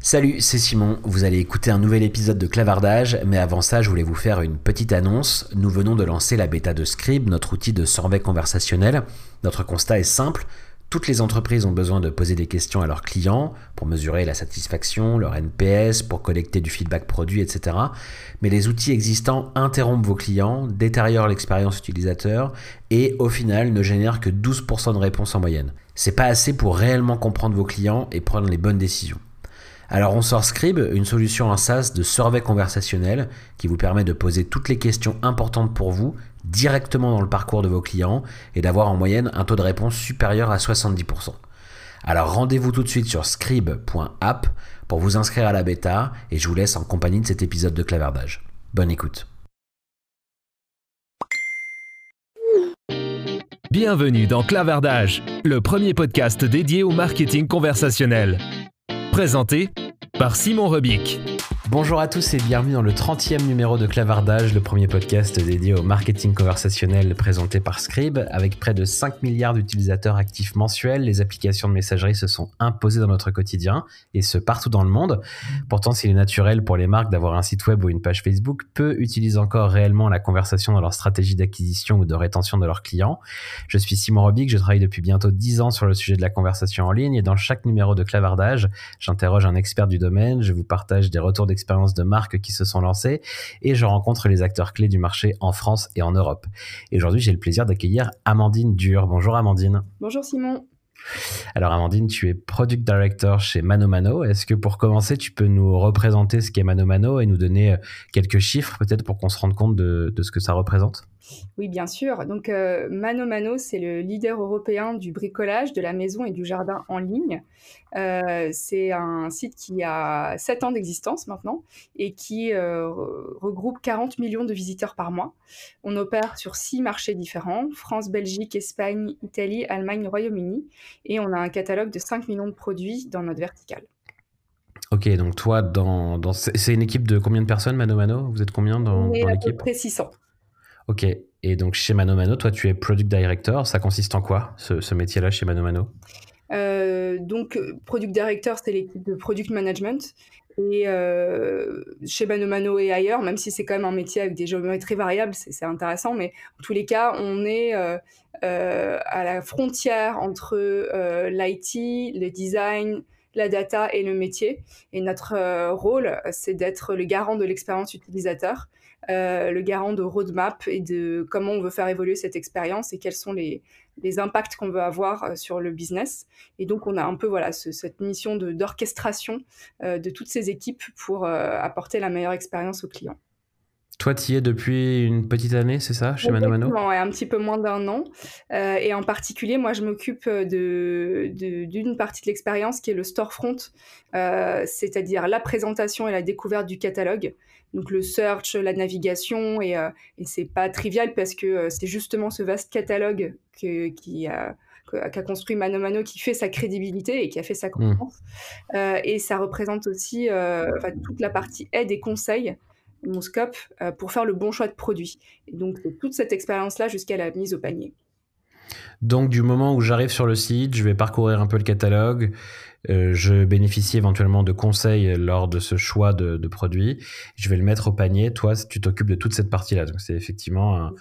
Salut, c'est Simon. Vous allez écouter un nouvel épisode de Clavardage, mais avant ça, je voulais vous faire une petite annonce. Nous venons de lancer la bêta de Scribe, notre outil de survey conversationnel. Notre constat est simple. Toutes les entreprises ont besoin de poser des questions à leurs clients pour mesurer la satisfaction, leur NPS, pour collecter du feedback produit, etc. Mais les outils existants interrompent vos clients, détériorent l'expérience utilisateur et au final ne génèrent que 12% de réponses en moyenne. C'est pas assez pour réellement comprendre vos clients et prendre les bonnes décisions. Alors on sort Scribe, une solution en SaaS de survey conversationnel qui vous permet de poser toutes les questions importantes pour vous directement dans le parcours de vos clients et d'avoir en moyenne un taux de réponse supérieur à 70%. Alors rendez-vous tout de suite sur scribe.app pour vous inscrire à la bêta et je vous laisse en compagnie de cet épisode de clavardage. Bonne écoute. Bienvenue dans Clavardage, le premier podcast dédié au marketing conversationnel. Présenté par Simon Rebic. Bonjour à tous et bienvenue dans le 30e numéro de Clavardage, le premier podcast dédié au marketing conversationnel présenté par Scribe. Avec près de 5 milliards d'utilisateurs actifs mensuels, les applications de messagerie se sont imposées dans notre quotidien et ce partout dans le monde. Pourtant, s'il est naturel pour les marques d'avoir un site web ou une page Facebook, peu utilisent encore réellement la conversation dans leur stratégie d'acquisition ou de rétention de leurs clients. Je suis Simon Robic, je travaille depuis bientôt 10 ans sur le sujet de la conversation en ligne et dans chaque numéro de Clavardage, j'interroge un expert du domaine, je vous partage des retours d'expérience expériences de marques qui se sont lancées et je rencontre les acteurs clés du marché en France et en Europe. Et aujourd'hui, j'ai le plaisir d'accueillir Amandine Dur. Bonjour Amandine. Bonjour Simon. Alors Amandine, tu es Product Director chez Mano Mano. Est-ce que pour commencer, tu peux nous représenter ce qu'est Mano Mano et nous donner euh, quelques chiffres peut-être pour qu'on se rende compte de, de ce que ça représente? Oui, bien sûr. Donc, euh, Mano Mano, c'est le leader européen du bricolage, de la maison et du jardin en ligne. Euh, c'est un site qui a 7 ans d'existence maintenant et qui euh, regroupe 40 millions de visiteurs par mois. On opère sur 6 marchés différents, France, Belgique, Espagne, Italie, Allemagne, Royaume-Uni. Et on a un catalogue de 5 millions de produits dans notre verticale. Ok, donc toi, dans, dans c'est une équipe de combien de personnes, Mano Mano? Vous êtes combien dans, dans l'équipe? près 600. Ok. Et donc chez Mano Mano, toi tu es product director. Ça consiste en quoi ce, métier-là chez Mano Mano? Donc product director, c'est l'équipe de product management. Et euh, chez Mano Mano et ailleurs, même si c'est quand même un métier avec des géométries variables, c'est intéressant, mais en tous les cas, on est euh, à la frontière entre l'IT, le design, la data et le métier. Et notre rôle, c'est d'être le garant de l'expérience utilisateur euh, le garant de roadmap et de comment on veut faire évoluer cette expérience et quels sont les, impacts qu'on veut avoir euh, sur le business. Et donc, on a un peu voilà, cette mission d'orchestration euh, de, toutes ces équipes pour apporter la meilleure expérience aux clients. Toi, tu y es depuis une petite année, c'est ça, chez Mano Mano? Ouais, un petit peu moins d'un an. et en particulier, moi, je m'occupe d'une de, partie de l'expérience qui est le storefront, c'est-à-dire la présentation et la découverte du catalogue donc le search, la navigation, et, euh, et c'est pas trivial parce que euh, c'est justement ce vaste catalogue qui a qu'a construit Mano Mano qui fait sa crédibilité et qui a fait sa confiance. Mmh. Euh, et ça représente aussi toute la partie aide et conseil, mon scope, pour faire le bon choix de produit. Et donc toute cette expérience-là jusqu'à la mise au panier. Donc du moment où j'arrive sur le site, je vais parcourir un peu le catalogue, je bénéficie éventuellement de conseils lors de ce choix de, de, produits. Je vais le mettre au panier. Toi, tu t'occupes de toute cette partie-là. Donc, c'est effectivement un,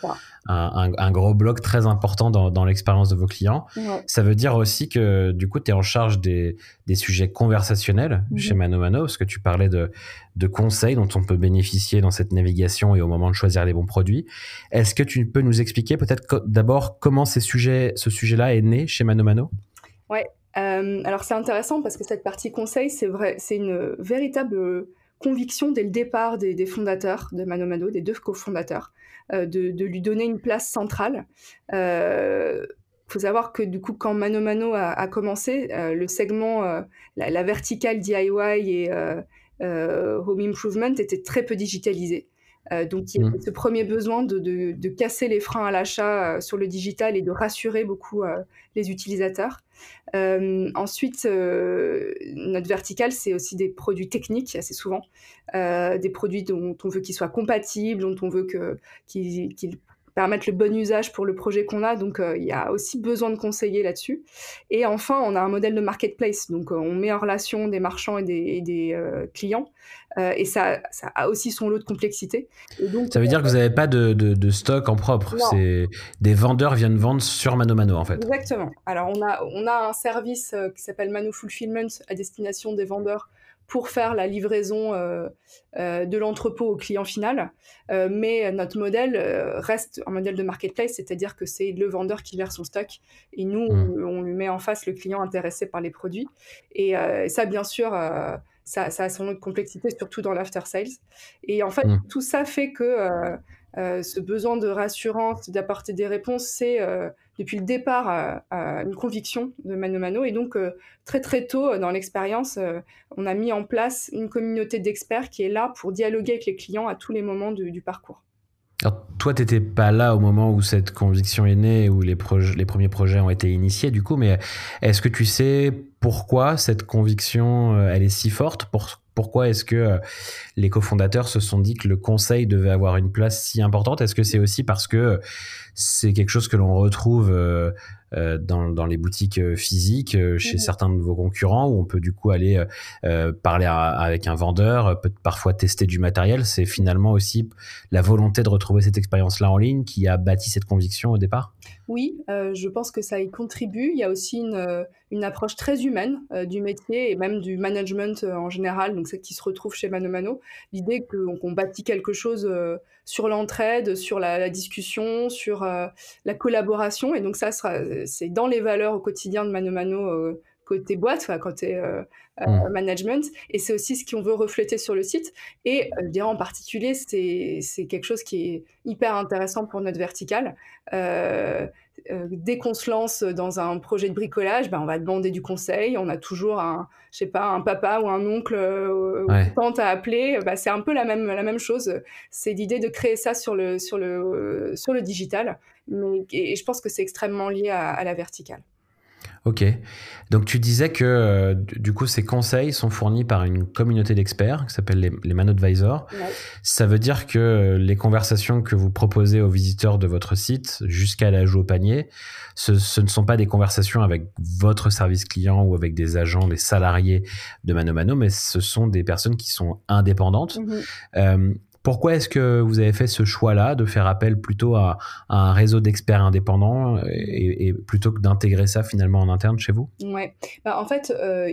un, un, gros bloc très important dans, dans l'expérience de vos clients. Ça veut dire aussi que, du coup, tu es en charge des, des sujets conversationnels mhm. chez Mano Mano, parce que tu parlais de, de conseils dont on peut bénéficier dans cette navigation et au moment de choisir les bons produits. Est-ce que tu peux nous expliquer peut-être d'abord comment ces sujets, ce sujet-là est né chez Mano Mano? Ouais, euh, alors c'est intéressant parce que cette partie conseil, c'est vrai, c'est une véritable conviction dès le départ des, fondateurs de Mano Mano, des deux cofondateurs, euh, de, lui donner une place centrale. Il euh, faut savoir que du coup, quand Mano Mano a, commencé, le segment, la, la, verticale DIY et Home Improvement était très peu digitalisé. Euh, donc, il y a mmh. ce premier besoin de, casser les freins à l'achat euh, sur le digital et de rassurer beaucoup euh, les utilisateurs. ensuite, notre vertical, c'est aussi des produits techniques, assez souvent. des produits dont on veut qu'ils soient compatibles, dont on veut qu'ils permettre le bon usage pour le projet qu'on a. Donc, il y a aussi besoin de conseiller là-dessus. Et enfin, on a un modèle de marketplace. Donc, on met en relation des marchands et des, clients. et ça, ça, a aussi son lot de complexité. donc, ça veut dire que vous n'avez pas de, de, stock en propre. C'est des vendeurs viennent vendre sur Mano Mano en fait. Exactement. Alors on a, on a un service qui s'appelle Mano Fulfillment à destination des vendeurs pour faire la livraison euh, euh, de l'entrepôt au client final. Euh, mais notre modèle reste un modèle de marketplace, c'est-à-dire que c'est le vendeur qui gère son stock et nous, mmh. on, lui met en face le client intéressé par les produits. Et, ça, bien sûr, ça, a son autre complexité, surtout dans l'after sales. Et en fait, mmh. tout ça fait que ce besoin de rassurance, d'apporter des réponses, c'est depuis le départ une conviction de Mano Mano. Et donc, euh, très très tôt euh, dans l'expérience, euh, on a mis en place une communauté d'experts qui est là pour dialoguer avec les clients à tous les moments du parcours. Alors, toi, tu n'étais pas là au moment où cette conviction est née, où les, les premiers projets ont été initiés, du coup, mais est-ce que tu sais pourquoi cette conviction, elle est si forte Pourquoi est-ce que les cofondateurs se sont dit que le conseil devait avoir une place si importante? Est-ce que c'est aussi parce que c'est quelque chose que l'on retrouve euh, euh, dans, dans, les boutiques euh, physiques chez mhm. certains de vos concurrents où on peut du coup aller parler avec un vendeur, peut parfois tester du matériel? C'est finalement aussi la volonté de retrouver cette expérience-là en ligne qui a bâti cette conviction au départ? Oui, je pense que ça y contribue. Il y a aussi une, une approche très humaine du métier et même du management en général, donc c'est qui se retrouve chez Mano Mano. L'idée qu'on bâtit quelque chose sur l'entraide, sur la, discussion, sur euh, la collaboration. Et donc ça, c'est dans les valeurs au quotidien de Mano Mano euh, côté boîte, côté euh, mmh. management. Et c'est aussi ce qu'on veut refléter sur le site. Et je dirais en particulier, c'est quelque chose qui est hyper intéressant pour notre verticale. Euh, dès qu'on se lance dans un projet de bricolage, ben, on va demander du conseil. On a toujours un, je sais pas, un papa ou un oncle euh, ou une tante à appeler. Ben, c'est un peu la même, la même chose. C'est l'idée de créer ça sur le, sur le, sur le digital. et je pense que c'est extrêmement lié à la verticale. Ok. Donc tu disais que euh, du coup ces conseils sont fournis par une communauté d'experts qui s'appelle les, les Manadvisors. Ça veut dire que les conversations que vous proposez aux visiteurs de votre site jusqu'à l'ajout au panier, ce, ne sont pas des conversations avec votre service client ou avec des agents, des salariés de Mano Mano, mais ce sont des personnes qui sont indépendantes. Mhm. Euh, pourquoi est-ce que vous avez fait ce choix-là de faire appel plutôt à, un réseau d'experts indépendants et, plutôt que d'intégrer ça finalement en interne chez vous? Ouais, bah, en fait, euh,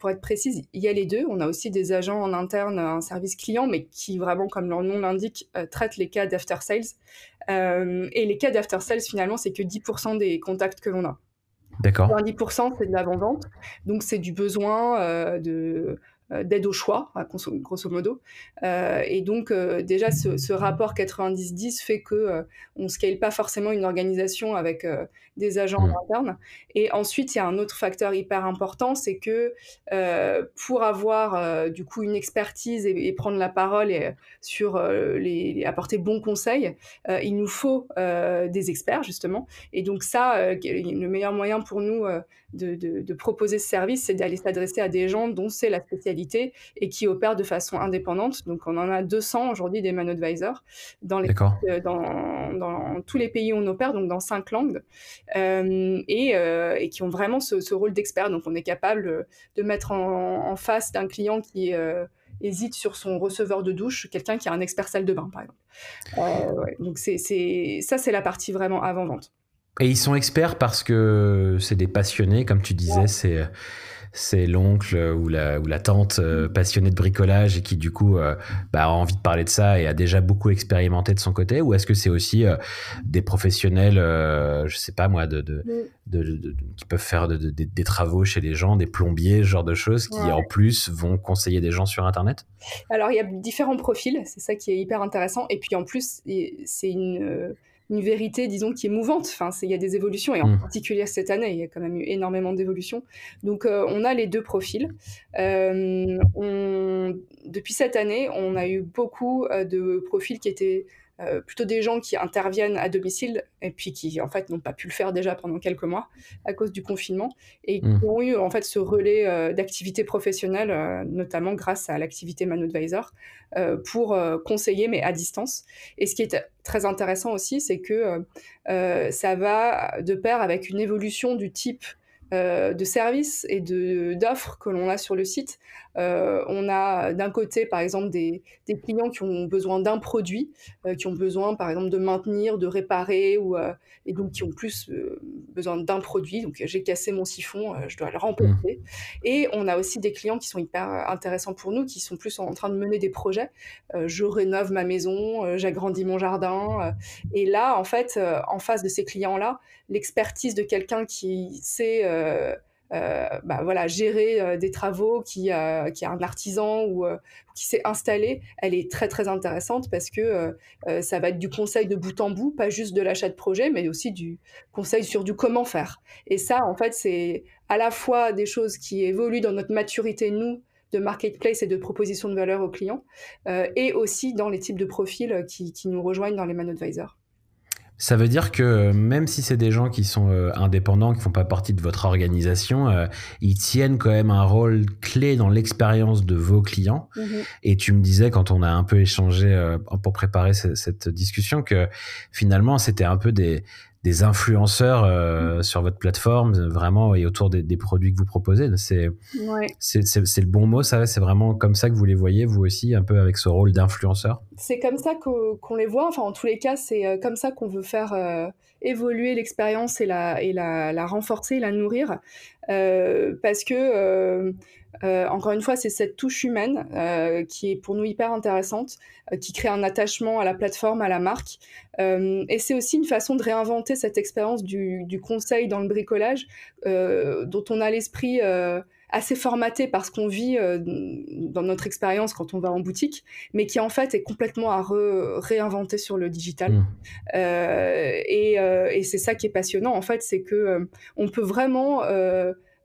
pour être précise, il y a les deux. On a aussi des agents en interne, un service client, mais qui vraiment, comme leur nom l'indique, euh, traitent les cas d'after sales. Euh, et les cas d'after sales, finalement, c'est que 10% des contacts que l'on a. D'accord. 90% c'est de l'avant-vente, donc c'est du besoin de d'aide au choix, grosso modo. Euh, et donc, euh, déjà, ce, rapport 90-10 fait que on ne scale pas forcément une organisation avec des agents mmh. internes. Et ensuite, il y a un autre facteur hyper important, c'est que pour avoir du coup une expertise et, prendre la parole et, sur les, apporter bons conseils, il nous faut des experts, justement. Et donc ça, le meilleur moyen pour nous de, proposer ce service, c'est d'aller s'adresser à des gens dont c'est la spécialité et qui opèrent de façon indépendante. Donc, on en a 200 aujourd'hui des man advisors dans, les, euh, dans, tous les pays où on opère, donc dans cinq langues, euh, euh, et, qui ont vraiment ce, rôle d'expert. Donc, on est capable de mettre en, face d'un client qui hésite sur son receveur de douche, quelqu'un qui a un expert salle de bain, par exemple. Donc, c'est, ça, c'est la partie vraiment avant-vente. Et ils sont experts parce que c'est des passionnés, comme tu disais, c'est c'est l'oncle ou la, ou la tante euh, passionnée de bricolage et qui du coup euh, bah, a envie de parler de ça et a déjà beaucoup expérimenté de son côté. Ou est-ce que c'est aussi euh, des professionnels je sais pas moi de, de, de, qui peuvent faire des travaux chez les gens des plombiers ce genre de choses qui en plus vont conseiller des gens sur internet? Alors il y a différents profils c'est ça qui est hyper intéressant. Et puis en plus c'est une une vérité, disons, qui est mouvante. Enfin, il y a des évolutions, et en mmh. particulier cette année, il y a quand même eu énormément d'évolutions. Donc, euh, on a les deux profils. Euh, on, depuis cette année, on a eu beaucoup euh, de profils qui étaient plutôt des gens qui interviennent à domicile et puis qui en fait n'ont pas pu le faire déjà pendant quelques mois à cause du confinement et qui mmh. ont eu en fait ce relais d'activité professionnelle, notamment grâce à l'activité Man Advisor, pour conseiller mais à distance. Et ce qui est très intéressant aussi, c'est que ça va de pair avec une évolution du type euh, de services et d'offres que l'on a sur le site. Euh, on a d'un côté, par exemple, des, clients qui ont besoin d'un produit, euh, qui ont besoin, par exemple, de maintenir, de réparer, ou, et donc qui ont plus besoin d'un produit. Donc, j'ai cassé mon siphon, je dois le remplacer. Mmh. Et on a aussi des clients qui sont hyper intéressants pour nous, qui sont plus en train de mener des projets. je rénove ma maison, j'agrandis mon jardin. et là, en fait, en face de ces clients-là, l'expertise de quelqu'un qui sait euh, euh, bah, voilà, gérer euh, des travaux, qui, a, qui a un artisan ou qui s'est installé, elle est très très intéressante parce que ça va être du conseil de bout en bout, pas juste de l'achat de projet, mais aussi du conseil sur du comment faire. Et ça, en fait, c'est à la fois des choses qui évoluent dans notre maturité, nous, de marketplace et de proposition de valeur aux clients, et aussi dans les types de profils qui, qui nous rejoignent dans les Man Advisors. Ça veut dire que euh, même si c'est des gens qui sont euh, indépendants, qui font pas partie de votre organisation, euh, ils tiennent quand même un rôle clé dans l'expérience de vos clients. Mm-hmm. Et tu me disais quand on a un peu échangé pour préparer cette discussion que finalement c'était un peu des, des influenceurs euh, mm. sur votre plateforme, vraiment, et autour des, produits que vous proposez. C'est le bon mot, ça C'est vraiment comme ça que vous les voyez, vous aussi, un peu avec ce rôle d'influenceur? C'est comme ça qu'on les voit. Enfin, en tous les cas, c'est euh, comme ça qu'on veut faire euh, évoluer l'expérience et la, et la, la renforcer, la nourrir. Parce que euh, encore une fois, c'est cette touche humaine euh, qui est pour nous hyper intéressante, euh, qui crée un attachement à la plateforme, à la marque. et c'est aussi une façon de réinventer cette expérience du, conseil dans le bricolage, dont on a l'esprit assez formaté par ce qu'on vit dans notre expérience quand on va en boutique, mais qui en fait est complètement à réinventer sur le digital. Mmh. et, et c'est ça qui est passionnant en fait, c'est que on peut vraiment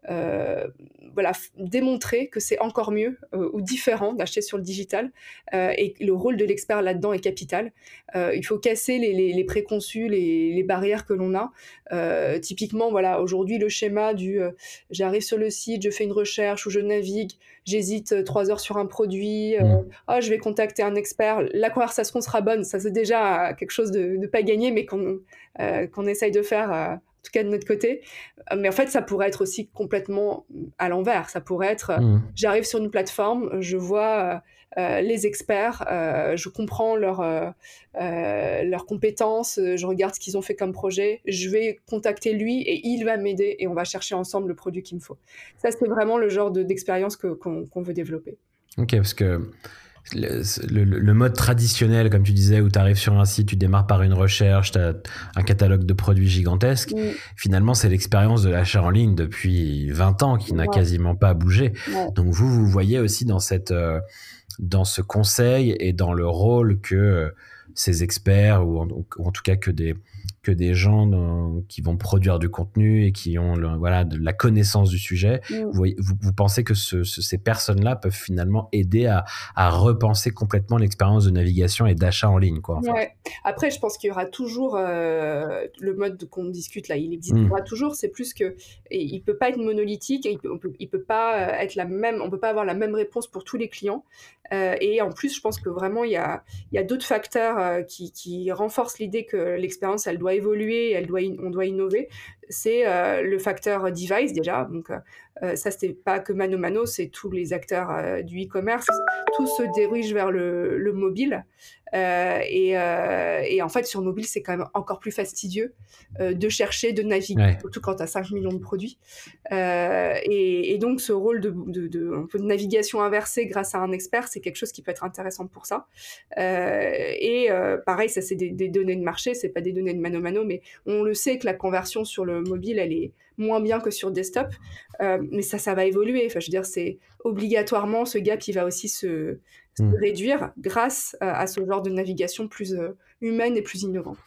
euh, voilà, démontrer que c'est encore mieux euh, ou différent d'acheter sur le digital euh, et le rôle de l'expert là-dedans est capital. il faut casser les, préconçus, les, barrières que l'on a. typiquement, voilà, aujourd'hui le schéma du j'arrive sur le site, je fais une recherche ou je navigue, j'hésite trois heures sur un produit, mmh. oh, je vais contacter un expert, la conversation sera bonne, ça c'est déjà quelque chose de, de pas gagné mais qu'on qu'on essaye de faire tout cas de notre côté. Euh, mais en fait, ça pourrait être aussi complètement à l'envers. Ça pourrait être, euh, mmh. j'arrive sur une plateforme, je vois euh, les experts, je comprends leurs leurs compétences, je regarde ce qu'ils ont fait comme projet, je vais contacter lui et il va m'aider et on va chercher ensemble le produit qu'il me faut. Ça, c'est vraiment le genre d'expérience qu'on veut développer. Ok, parce que le, mode traditionnel, comme tu disais, où tu arrives sur un site, tu démarres par une recherche, tu as un catalogue de produits gigantesque. Finalement, c'est l'expérience de l'achat en ligne depuis 20 ans qui n'a quasiment pas bougé. Donc vous, vous voyez aussi dans, cette, euh, dans ce conseil et dans le rôle que euh, ces experts, ou en tout cas que des, que des gens qui vont produire du contenu et qui ont voilà, de la connaissance du sujet. Mm. Vous, vous, pensez que ces personnes-là peuvent finalement aider à, à repenser complètement l'expérience de navigation et d'achat en ligne. Quoi, Après, je pense qu'il y aura toujours euh, le mode qu'on discute là, il existera mm. toujours. C'est plus que et il peut pas être monolithique, il peut, il peut pas euh, être la même, on peut pas avoir la même réponse pour tous les clients. Euh, et en plus, je pense que vraiment, il y a, il y a d'autres facteurs qui, qui renforcent l'idée que l'expérience, elle doit évoluer, on doit innover, c'est euh, le facteur device déjà. Donc euh, euh, ça, pas que Mano Mano, c'est tous les acteurs du e-commerce. Tout se dirige vers le, mobile. Et, et, en fait, sur mobile, c'est quand même encore plus fastidieux de chercher, de naviguer, surtout quand tu as 5 millions de produits. Et, et, donc, ce rôle de, de, de, de, navigation inversée grâce à un expert, c'est quelque chose qui peut être intéressant pour ça. et pareil, ça, c'est des, des, données de marché, c'est pas des données de mano mano, mais on le sait que la conversion sur le mobile, elle est moins bien que sur desktop. Euh, mais ça, ça va évoluer. Enfin, je veux dire, c'est obligatoirement ce gap, il va aussi se, hmm. réduire grâce à, ce genre de navigation plus euh, humaine et plus innovante.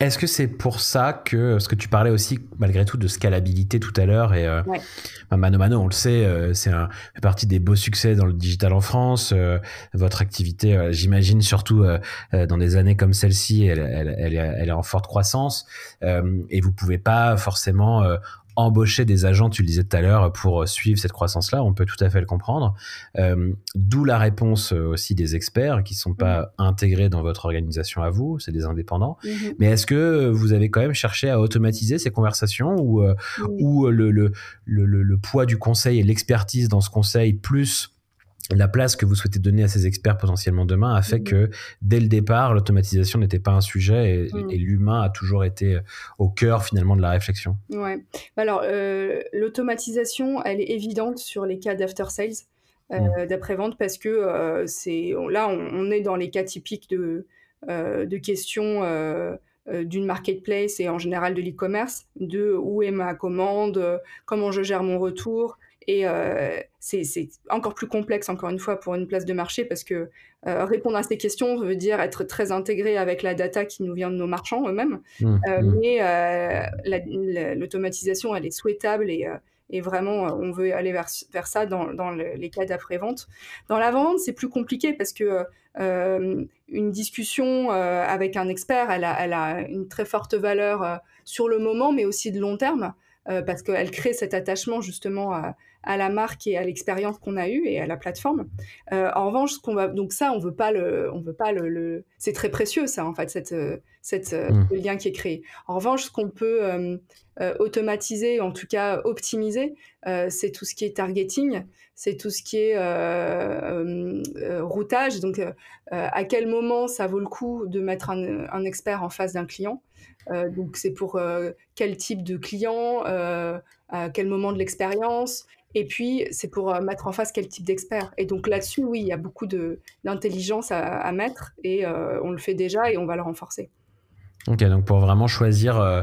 Est-ce que c'est pour ça que, parce que tu parlais aussi malgré tout de scalabilité tout à l'heure et euh, bah, Mano Mano, on le sait, euh, c'est un fait partie des beaux succès dans le digital en France. Euh, votre activité, j'imagine surtout dans des années comme celle-ci, elle, elle, elle, elle, est en forte croissance et vous pouvez pas forcément embaucher des agents, tu le disais tout à l'heure, pour suivre cette croissance-là, on peut tout à fait le comprendre. Euh, d'où la réponse euh, aussi des experts qui sont pas mm-hmm. intégrés dans votre organisation à vous, c'est des indépendants. Mm-hmm. Mais est-ce que vous avez quand même cherché à automatiser ces conversations ou, euh, ou le, le, le, le, poids du conseil et l'expertise dans ce conseil plus la place que vous souhaitez donner à ces experts potentiellement demain a fait mmh. que dès le départ, l'automatisation n'était pas un sujet mmh. et, l'humain a toujours été euh, au cœur finalement de la réflexion. Ouais. Bah alors, euh, l'automatisation, elle est évidente sur les cas d'after sales, euh, mmh. d'après-vente, parce que c'est là, on, est dans les cas typiques de, de questions d'une marketplace et en général de l'e-commerce, de où est ma commande, comment je gère mon retour, et euh, c'est encore plus complexe, encore une fois, pour une place de marché, parce que euh, répondre à ces questions veut dire être très intégré avec la data qui nous vient de nos marchands eux-mêmes. Mmh, euh, mmh. Mais l'automatisation, elle est souhaitable et, et, vraiment, on veut aller vers, vers ça dans, dans les cas d'après-vente. Dans la vente, c'est plus compliqué parce que une discussion avec un expert, elle a, elle a, une très forte valeur sur le moment, mais aussi de long terme. parce qu'elle crée cet attachement justement à, à la marque et à l'expérience qu'on a eue et à la plateforme. Euh, en revanche, ce qu'on va donc ça, on veut pas le, on veut pas le, c'est très précieux ça en fait cette, cette euh, mm. lien qui est créé. En revanche, ce qu'on peut euh, automatiser, en tout cas optimiser, c'est tout ce qui est targeting, c'est tout ce qui est routage. Donc, à quel moment ça vaut le coup de mettre un, un expert en face d'un client? Donc c'est pour quel type de client, à quel moment de l'expérience, et puis, c'est pour euh, mettre en face quel type d'expert. Et donc là-dessus, oui, il y a beaucoup d'intelligence à, mettre et euh, on le fait déjà et on va le renforcer. Ok, donc pour vraiment choisir euh,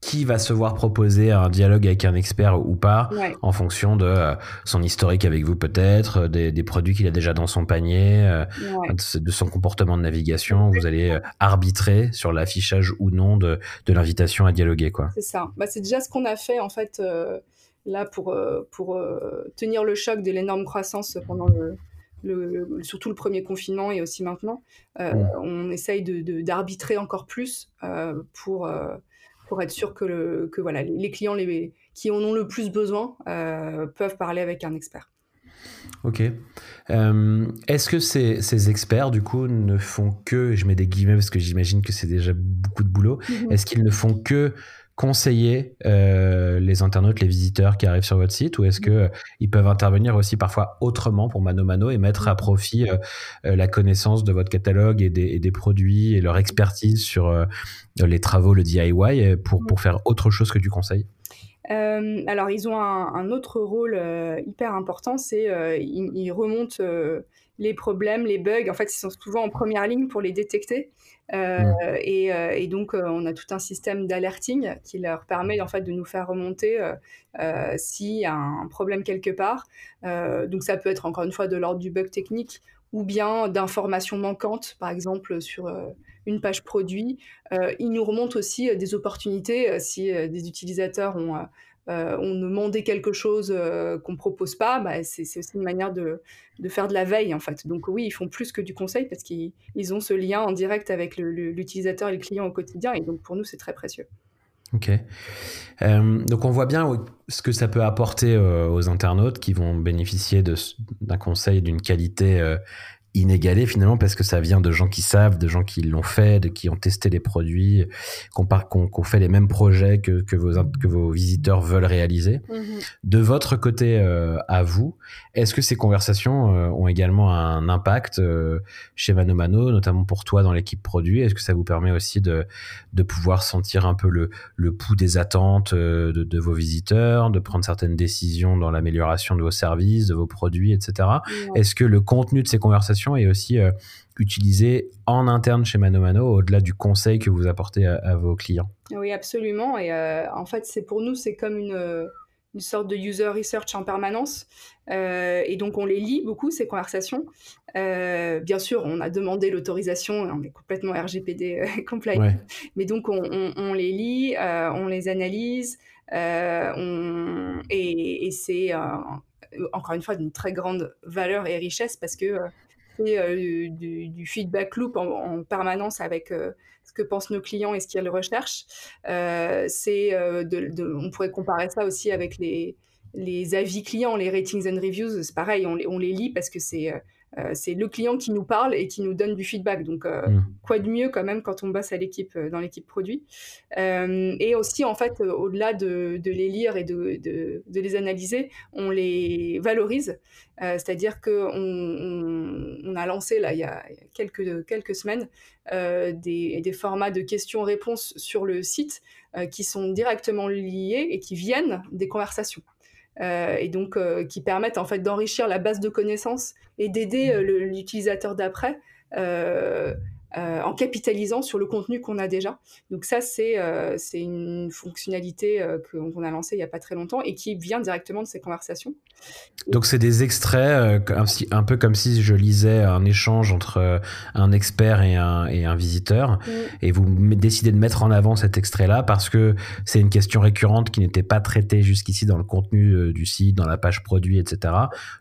qui va se voir proposer un dialogue avec un expert ou pas, en fonction de son historique avec vous peut-être, des, produits qu'il a déjà dans son panier, de, son comportement de navigation. Vous allez arbitrer sur l'affichage ou non de, de l'invitation à dialoguer. C'est ça. Bah, c'est déjà ce qu'on a fait en fait là pour, euh, pour euh, tenir le choc de l'énorme croissance pendant le, surtout le premier confinement et aussi maintenant, euh, on essaye d'arbitrer de, encore plus pour, pour être sûr que, le, que voilà, les clients les, qui en ont le plus besoin peuvent parler avec un expert. Ok. Est-ce que ces, ces, experts, du coup, ne font que, je mets des guillemets parce que j'imagine que c'est déjà beaucoup de boulot, mm-hmm. est-ce qu'ils ne font que conseiller euh, les internautes, les visiteurs qui arrivent sur votre site ou est-ce que euh, ils peuvent intervenir aussi parfois autrement pour Mano Mano et mettre à profit euh, la connaissance de votre catalogue et des, produits et leur expertise sur les travaux, le DIY pour, pour faire autre chose que du conseil? Alors, ils ont un, autre rôle hyper important, c'est ils, remontent les problèmes, les bugs. En fait, ils sont souvent en première ligne pour les détecter. Euh, mmh. euh, et, donc, euh, on a tout un système d'alerting qui leur permet en fait de nous faire remonter s'il y a un problème quelque part. donc, ça peut être encore une fois de l'ordre du bug technique ou bien d'informations manquantes, par exemple sur une page produit. il nous remonte aussi des opportunités si des utilisateurs ont euh, on demandait quelque chose euh, qu'on ne propose pas, bah, c'est aussi une manière de, faire de la veille en fait. Donc oui, ils font plus que du conseil parce qu'ils ont ce lien en direct avec l'utilisateur et le client au quotidien et donc pour nous c'est très précieux. Ok. Euh, donc on voit bien ce que ça peut apporter aux internautes qui vont bénéficier d'un conseil d'une qualité inégalé finalement parce que ça vient de gens qui savent, de gens qui l'ont fait, de qui ont testé les produits, qu'on qu fait les mêmes projets que, que, vos, que vos visiteurs veulent réaliser. Mm-hmm. De votre côté euh, à vous, est-ce que ces conversations euh, ont également un impact euh, chez Mano Mano, notamment pour toi dans l'équipe produit? Est-ce que ça vous permet aussi de, de pouvoir sentir un peu le, le pouls des attentes de, de, vos visiteurs, de prendre certaines décisions dans l'amélioration de vos services, de vos produits, etc. Est-ce que le contenu de ces conversations est aussi euh, utilisé en interne chez Mano Mano, au-delà du conseil que vous apportez à, vos clients. Oui, absolument. Et euh, en fait, c'est pour nous, c'est comme une, une sorte de user research en permanence. et donc, on les lit beaucoup, ces conversations. bien sûr, on a demandé l'autorisation, on est complètement RGPD compliant. Mais donc, on, les lit, on les analyse. On, et, et c'est encore une fois d'une très grande valeur et richesse parce que c'est du, feedback loop en, permanence avec ce que pensent nos clients et ce qu'ils recherchent. c'est de, on pourrait comparer ça aussi avec les, les avis clients, les ratings and reviews. C'est pareil, on les, on les lit parce que c'est euh, c'est le client qui nous parle et qui nous donne du feedback. Donc, euh, mm. quoi de mieux quand même quand on bosse à l'équipe, euh, dans l'équipe produit? et aussi, en fait, au-delà de, les lire et de, les analyser, on les valorise. C'est-à-dire qu'on on, a lancé, là, il y a quelques, quelques semaines, des, des, formats de questions-réponses sur le site qui sont directement liés et qui viennent des conversations. Euh, et donc euh, qui permettent en fait d'enrichir la base de connaissances et d'aider euh, l'utilisateur d'après euh, en capitalisant sur le contenu qu'on a déjà. Donc ça, c'est euh, une fonctionnalité euh, qu'on a lancée il n'y a pas très longtemps et qui vient directement de ces conversations. Donc c'est des extraits, un, peu comme si je lisais un échange entre un expert et un, et un visiteur, mm. et vous décidez de mettre en avant cet extrait-là parce que c'est une question récurrente qui n'était pas traitée jusqu'ici dans le contenu du site, dans la page produit, etc.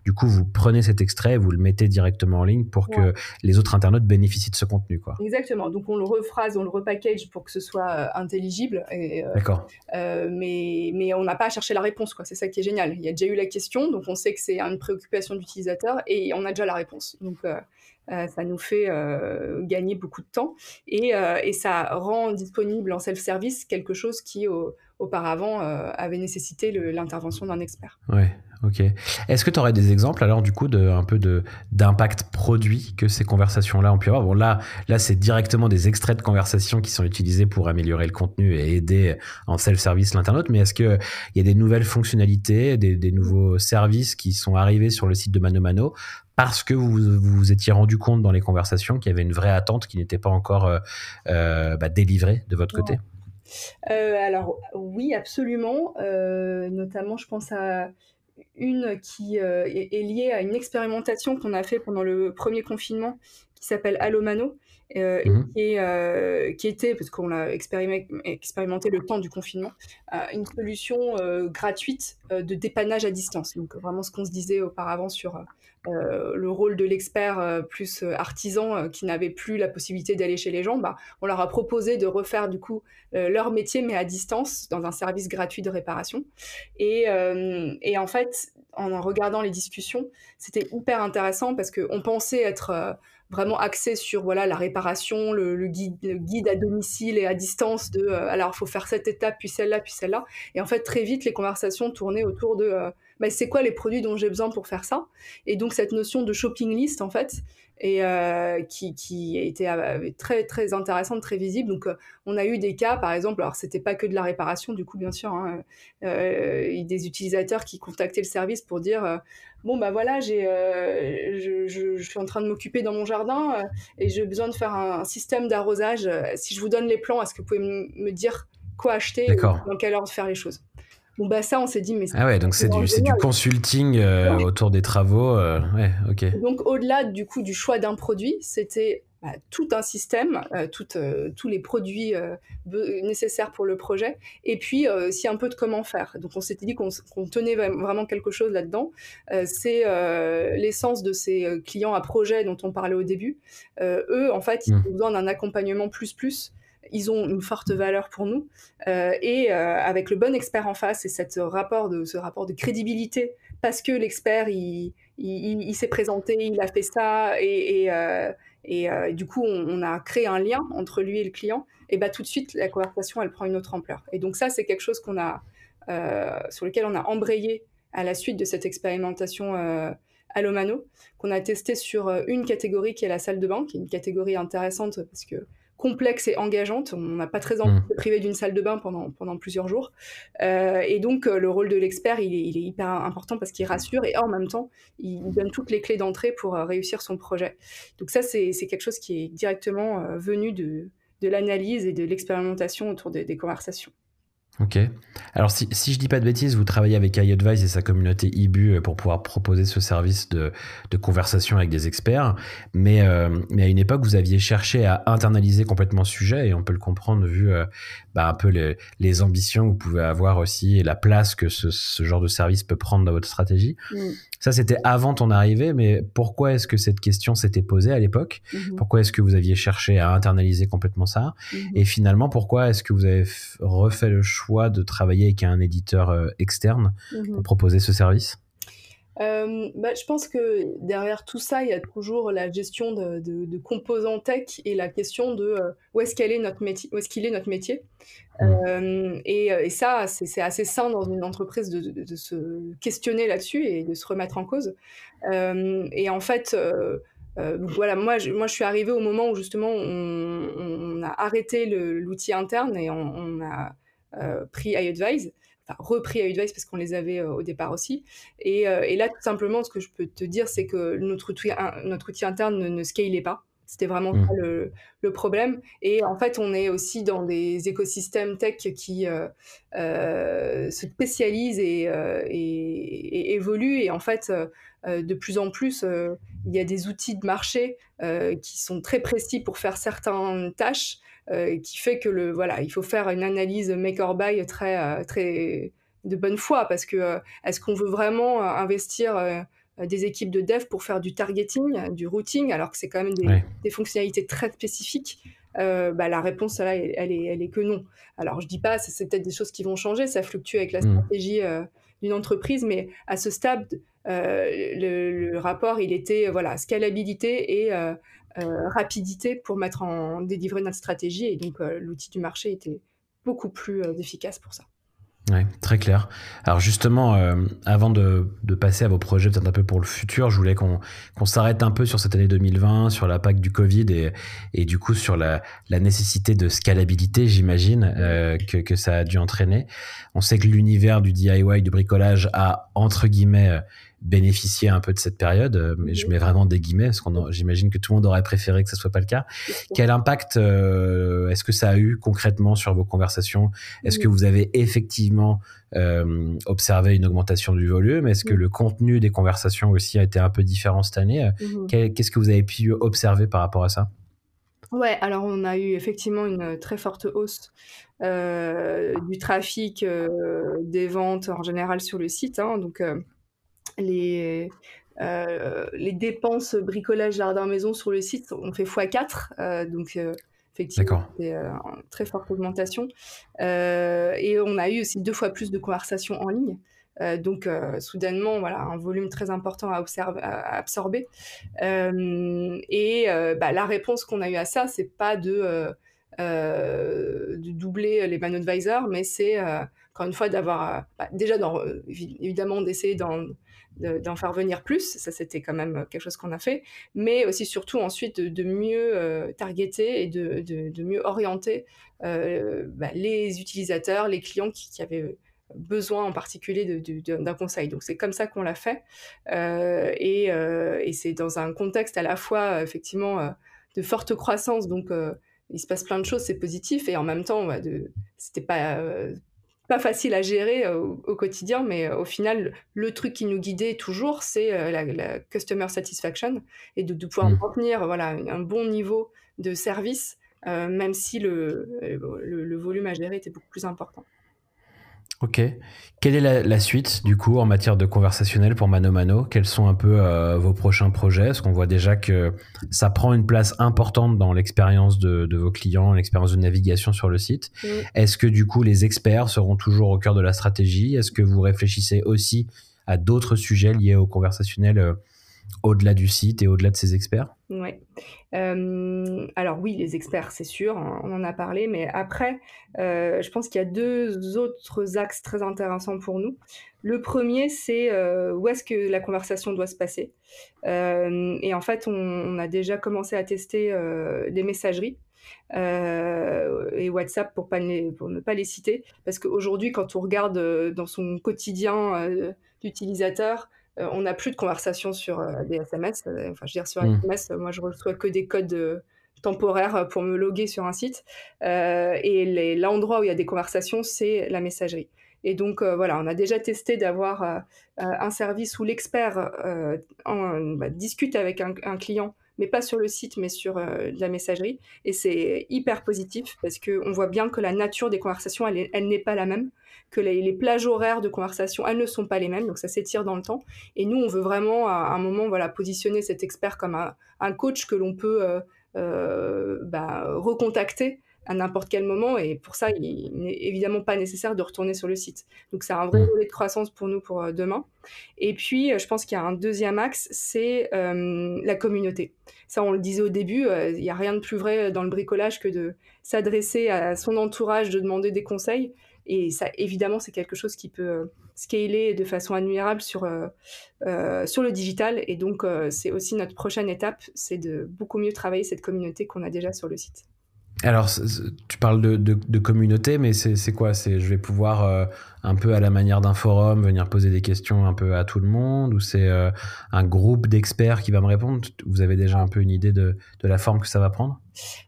Du coup, vous prenez cet extrait et vous le mettez directement en ligne pour que les autres internautes bénéficient de ce contenu. Exactement. Donc on le rephrase, on le repackage pour que ce soit euh, intelligible. Euh, D'accord. Euh, mais, mais on n'a pas à chercher la réponse, quoi. C'est ça qui est génial. Il y a déjà eu la question, donc on sait que c'est une préoccupation d'utilisateur et on a déjà la réponse. Donc ça nous fait gagner beaucoup de temps et, et, ça rend disponible en self-service quelque chose qui auparavant avait nécessité l'intervention d'un expert. Ouais, Ok. Est-ce que tu aurais des exemples alors du coup de un peu de d'impact produit que ces conversations-là ont pu avoir? Bon là, là c'est directement des extraits de conversations qui sont utilisés pour améliorer le contenu et aider en self-service l'internaute. Mais est-ce que il y a des nouvelles fonctionnalités, des, des, nouveaux services qui sont arrivés sur le site de Mano Mano parce que vous vous étiez rendu compte dans les conversations qu'il y avait une vraie attente qui n'était pas encore euh, euh bah, délivrée de votre côté? euh, alors oui, absolument. Euh, notamment, je pense à une qui euh, est, liée à une expérimentation qu'on a fait pendant le premier confinement qui s'appelle Allomano. Euh, mhm. euh, qui était, parce qu'on l'a expérimenté, le temps du confinement, une solution gratuite de dépannage à distance. Donc vraiment ce qu'on se disait auparavant sur euh, le rôle de l'expert euh, plus euh, artisan qui n'avait plus la possibilité d'aller chez les gens, bah, on leur a proposé de refaire du coup leur métier mais à distance dans un service gratuit de réparation. Et, et en fait, en regardant les discussions, c'était hyper intéressant parce qu'on pensait être vraiment axé sur voilà la réparation, le, guide, guide, à domicile et à distance de alors il faut faire cette étape puis celle-là puis celle-là. Et en fait très vite les conversations tournaient autour de bah, c'est quoi les produits dont j'ai besoin pour faire ça? Et donc cette notion de shopping list en fait, et euh, qui, qui était euh, très très intéressante, très visible. Donc euh, on a eu des cas, par exemple, alors c'était pas que de la réparation, du coup bien sûr, hein, des utilisateurs qui contactaient le service pour dire bon bah voilà, j'ai, je, je, suis en train de m'occuper dans mon jardin et j'ai besoin de faire un, système d'arrosage. Si je vous donne les plans, est-ce que vous pouvez me dire quoi acheter, et dans quelle de faire les choses? Bon, bah ça, on s'est dit, mais Ah ouais, donc c'est du, du, consulting euh, autour des travaux. Euh, ouais, ok. Donc, au-delà du coup du choix d'un produit, c'était bah, tout un système, euh, tous les produits nécessaires pour le projet, et puis aussi un peu de comment faire. Donc, on s'était dit qu'on tenait vraiment quelque chose là-dedans. c'est l'essence de ces clients à projet dont on parlait au début. eux, en fait, ils mmh. ont besoin d'un accompagnement plus plus ils ont une forte valeur pour nous. Euh, et euh, avec le bon expert en face et cette rapport de, ce rapport de crédibilité, parce que l'expert, il, il, s'est présenté, il a fait ça, et, et, euh, du coup, on, a créé un lien entre lui et le client, et bah, tout de suite, la conversation, elle prend une autre ampleur. Et donc ça, c'est quelque chose qu'on a, sur lequel on a embrayé à la suite de cette expérimentation à Lomano, qu'on a testé sur une catégorie qui est la salle de bain, qui est une catégorie intéressante parce que complexe et engageante. On n'a pas très envie mmh. de se priver d'une salle de bain pendant, pendant plusieurs jours. Euh, et donc, euh, le rôle de l'expert, il est, hyper important parce qu'il rassure et en même temps, il donne toutes les clés d'entrée pour euh, réussir son projet. Donc ça, c'est quelque chose qui est directement venu de, de l'analyse et de l'expérimentation autour des conversations. Ok. Alors, si, si je dis pas de bêtises, vous travaillez avec iAdvise et sa communauté IBU euh, pour pouvoir proposer ce service de, de conversation avec des experts. Mais, euh, mais à une époque, vous aviez cherché à internaliser complètement ce sujet et on peut le comprendre vu euh, bah, un peu les, les, ambitions que vous pouvez avoir aussi et la place que ce, ce genre de service peut prendre dans votre stratégie. Mm. Ça, c'était avant ton arrivée, mais pourquoi est-ce que cette question s'était posée à l'époque? Mm-hmm. Pourquoi est-ce que vous aviez cherché à internaliser complètement ça? Mm-hmm. Et finalement, pourquoi est-ce que vous avez refait le choix de travailler avec un éditeur euh, externe pour mhm. proposer ce service? Euh, bah, je pense que derrière tout ça, il y a toujours la gestion de, composants tech et la question de euh, où est-ce qu'elle est notre métier, où est-ce qu'il est notre métier? Mhm. et, ça, c'est assez sain dans une entreprise de, se questionner là-dessus et de se remettre en cause. et en fait, voilà, moi je, moi, je suis arrivée au moment où justement on, a arrêté l'outil interne et on a pris iAdvise, enfin repris iAdvise parce qu'on les avait euh, au départ aussi. Et, euh, et, là, tout simplement, ce que je peux te dire, c'est que notre outil, notre outil interne ne, ne scalait pas. C'était vraiment mmh. le, le, problème. Et en fait, on est aussi dans des écosystèmes tech qui euh, se spécialisent et, et, évoluent. Et en fait, de plus en plus, il y a des outils de marché qui sont très précis pour faire certaines tâches euh, qui fait que le voilà, il faut faire une analyse make or buy très euh, très de bonne foi parce que euh, est-ce qu'on veut vraiment investir des équipes de dev pour faire du targeting, du routing, alors que c'est quand même des, fonctionnalités très spécifiques? bah, la réponse là, elle, est, elle est que non. Alors je dis pas, c'est peut-être des choses qui vont changer, ça fluctue avec la mmh. stratégie d'une entreprise, mais à ce stade, le, le, rapport, il était voilà scalabilité et euh, rapidité pour mettre en délivrer notre stratégie. Et donc, euh, l'outil du marché était beaucoup plus euh, efficace pour ça. Oui, très clair. Alors justement, avant de, passer à vos projets peut-être un peu pour le futur, je voulais qu'on s'arrête un peu sur cette année 2020, sur l'impact du Covid et, du coup sur la, la nécessité de scalabilité, j'imagine, que, ça a dû entraîner. On sait que l'univers du DIY, du bricolage a, entre guillemets, bénéficier un peu de cette période, euh, mais je mets vraiment des guillemets parce qu'on j'imagine que tout le monde aurait préféré que ce soit pas le cas. Quel impact euh, est-ce que ça a eu concrètement sur vos conversations? Est-ce que vous avez effectivement euh, observé une augmentation du volume? Est-ce que le contenu des conversations aussi a été un peu différent cette année? Mmh Qu'est-ce que vous avez pu observer par rapport à ça? Ouais, alors on a eu effectivement une très forte hausse du trafic, des ventes en général sur le site. Hein, donc les, euh, les dépenses bricolage jardin maison sur le site ont fait x4. Euh, donc, euh, effectivement, c'est une très forte augmentation. et on a eu aussi deux fois plus de conversations en ligne. donc, soudainement, voilà, un volume très important à, observer, à absorber. et bah, la réponse qu'on a eu à ça, c'est pas de, de doubler les man advisors, mais c'est encore une fois d'avoir bah, déjà évidemment d'essayer d'en d'en faire venir plus, ça c'était quand même quelque chose qu'on a fait, mais aussi surtout ensuite de, mieux euh, targeter et de, de, mieux orienter euh, bah, les utilisateurs, les clients qui, avaient besoin en particulier d'un conseil. Donc c'est comme ça qu'on l'a fait. Euh, et, et c'est dans un contexte à la fois effectivement de forte croissance, donc il se passe plein de choses, c'est positif. Et en même temps, bah, c'était pas pas facile à gérer euh, au, quotidien, mais euh, au final, le truc qui nous guidait toujours, c'est euh, la, customer satisfaction et de, pouvoir mmh. maintenir voilà, un bon niveau de service, même si le, le, volume à gérer était beaucoup plus important. Ok. Quelle est la, suite du coup en matière de conversationnel pour Mano Mano? Quels sont un peu euh, vos prochains projets? Est-ce qu'on voit déjà que ça prend une place importante dans l'expérience de, vos clients, l'expérience de navigation sur le site. Est-ce que du coup les experts seront toujours au cœur de la stratégie? Est-ce que vous réfléchissez aussi à d'autres sujets liés au conversationnel euh, au-delà du site et au-delà de ses experts Oui. Euh, alors oui, les experts, c'est sûr, on en a parlé, mais après, euh, je pense qu'il y a deux autres axes très intéressants pour nous. Le premier, c'est euh, où est-ce que la conversation doit se passer? et en fait, on, a déjà commencé à tester les messageries. et WhatsApp pour, ne pas les citer, parce qu'aujourd'hui, quand on regarde dans son quotidien d'utilisateur, on n'a plus de conversation sur euh, des SMS. Euh, enfin, je veux dire, sur SMS, mmh. moi, je reçois que des codes temporaire pour me loguer sur un site. et l'endroit où il y a des conversations, c'est la messagerie. Et donc voilà, on a déjà testé d'avoir un service où l'expert bah, discute avec un, client mais pas sur le site, mais sur la messagerie. Et c'est hyper positif parce qu'on voit bien que la nature des conversations, elle, elle n'est pas la même que les, plages horaires de conversation, elles ne sont pas les mêmes, donc ça s'étire dans le temps. Et nous, on veut vraiment, à un moment, voilà, positionner cet expert comme un, coach que l'on peut euh, euh, bah, recontacter à n'importe quel moment. Et pour ça, il n'est évidemment pas nécessaire de retourner sur le site. Donc, c'est un vrai mmh. volet de croissance pour nous pour euh, demain. Et puis, je pense qu'il y a un deuxième axe, c'est la communauté. Ça, on le disait au début, il n'y a rien de plus vrai dans le bricolage que de s'adresser à son entourage, de demander des conseils. Et ça, évidemment, c'est quelque chose qui peut euh, scaler de façon admirable sur, euh, euh, sur le digital. Et donc, c'est aussi notre prochaine étape, c'est de beaucoup mieux travailler cette communauté qu'on a déjà sur le site. Alors, tu parles de, de, communauté, mais c'est quoi? C'est je vais pouvoir euh, un peu à la manière d'un forum venir poser des questions un peu à tout le monde, ou c'est euh, un groupe d'experts qui va me répondre? Vous avez déjà un peu une idée de, de la forme que ça va prendre?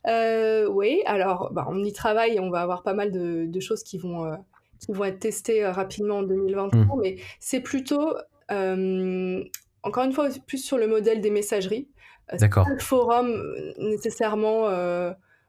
Euh, Oui, alors bah, on y travaille, on va avoir pas mal de, choses qui vont qui vont être testées rapidement en 2023, mmh. mais c'est plutôt encore une fois plus sur le modèle des messageries. D'accord. Le forum nécessairement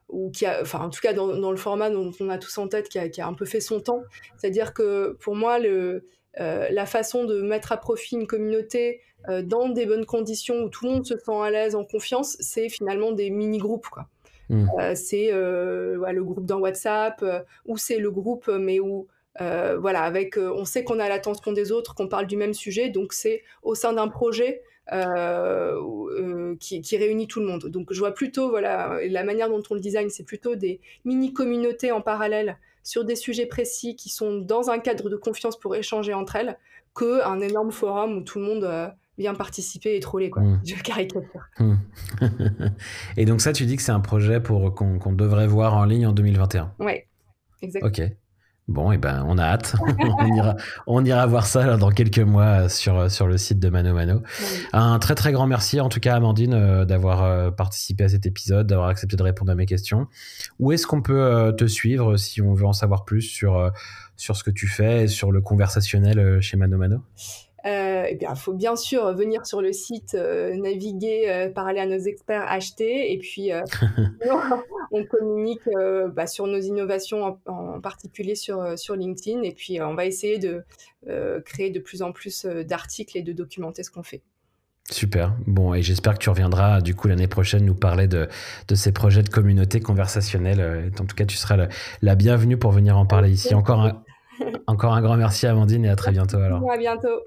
ou qui a, enfin en tout cas dans, le format dont on a tous en tête, qui a, un peu fait son temps. C'est-à-dire que pour moi, le, euh, la façon de mettre à profit une communauté euh, dans des bonnes conditions où tout le monde se sent à l'aise, en confiance, c'est finalement des mini-groupes. quoi. Mmh. Euh, c'est le groupe dans WhatsApp, ou c'est le groupe, mais où voilà, avec, on sait qu'on a l'attention des autres, qu'on parle du même sujet, donc c'est au sein d'un projet euh, euh, qui, réunit tout le monde. Donc je vois plutôt, voilà, la manière dont on le design, c'est plutôt des mini-communautés en parallèle sur des sujets précis qui sont dans un cadre de confiance pour échanger entre elles, qu'un énorme forum où tout le monde euh, vient participer et troller, quoi. Mmh. Je caricature. Mmh. et donc ça, tu dis que c'est un projet pour qu'on devrait voir en ligne en 2021 Ouais, exactement. Ok. Bon, et eh ben, on a hâte. on, ira, on ira voir ça dans quelques mois sur, sur le site de Mano Mano. Un très très grand merci en tout cas Amandine euh, d'avoir euh, participé à cet épisode, d'avoir accepté de répondre à mes questions. Où est-ce qu'on peut euh, te suivre si on veut en savoir plus sur, sur ce que tu fais et sur le conversationnel chez Mano Mano? Euh, eh bien, il faut bien sûr venir sur le site, euh, naviguer, euh, parler à nos experts, acheter. Et puis, on communique bah, sur nos innovations, en, particulier sur, sur LinkedIn. Et puis, on va essayer de créer de plus en plus d'articles et de documenter ce qu'on fait. Super. Bon, et j'espère que tu reviendras du coup l'année prochaine nous parler de, de ces projets de communauté conversationnelle. En tout cas, tu seras la, bienvenue pour venir en parler ici. Encore un, encore un grand merci Amandine et à très bientôt alors. À bientôt.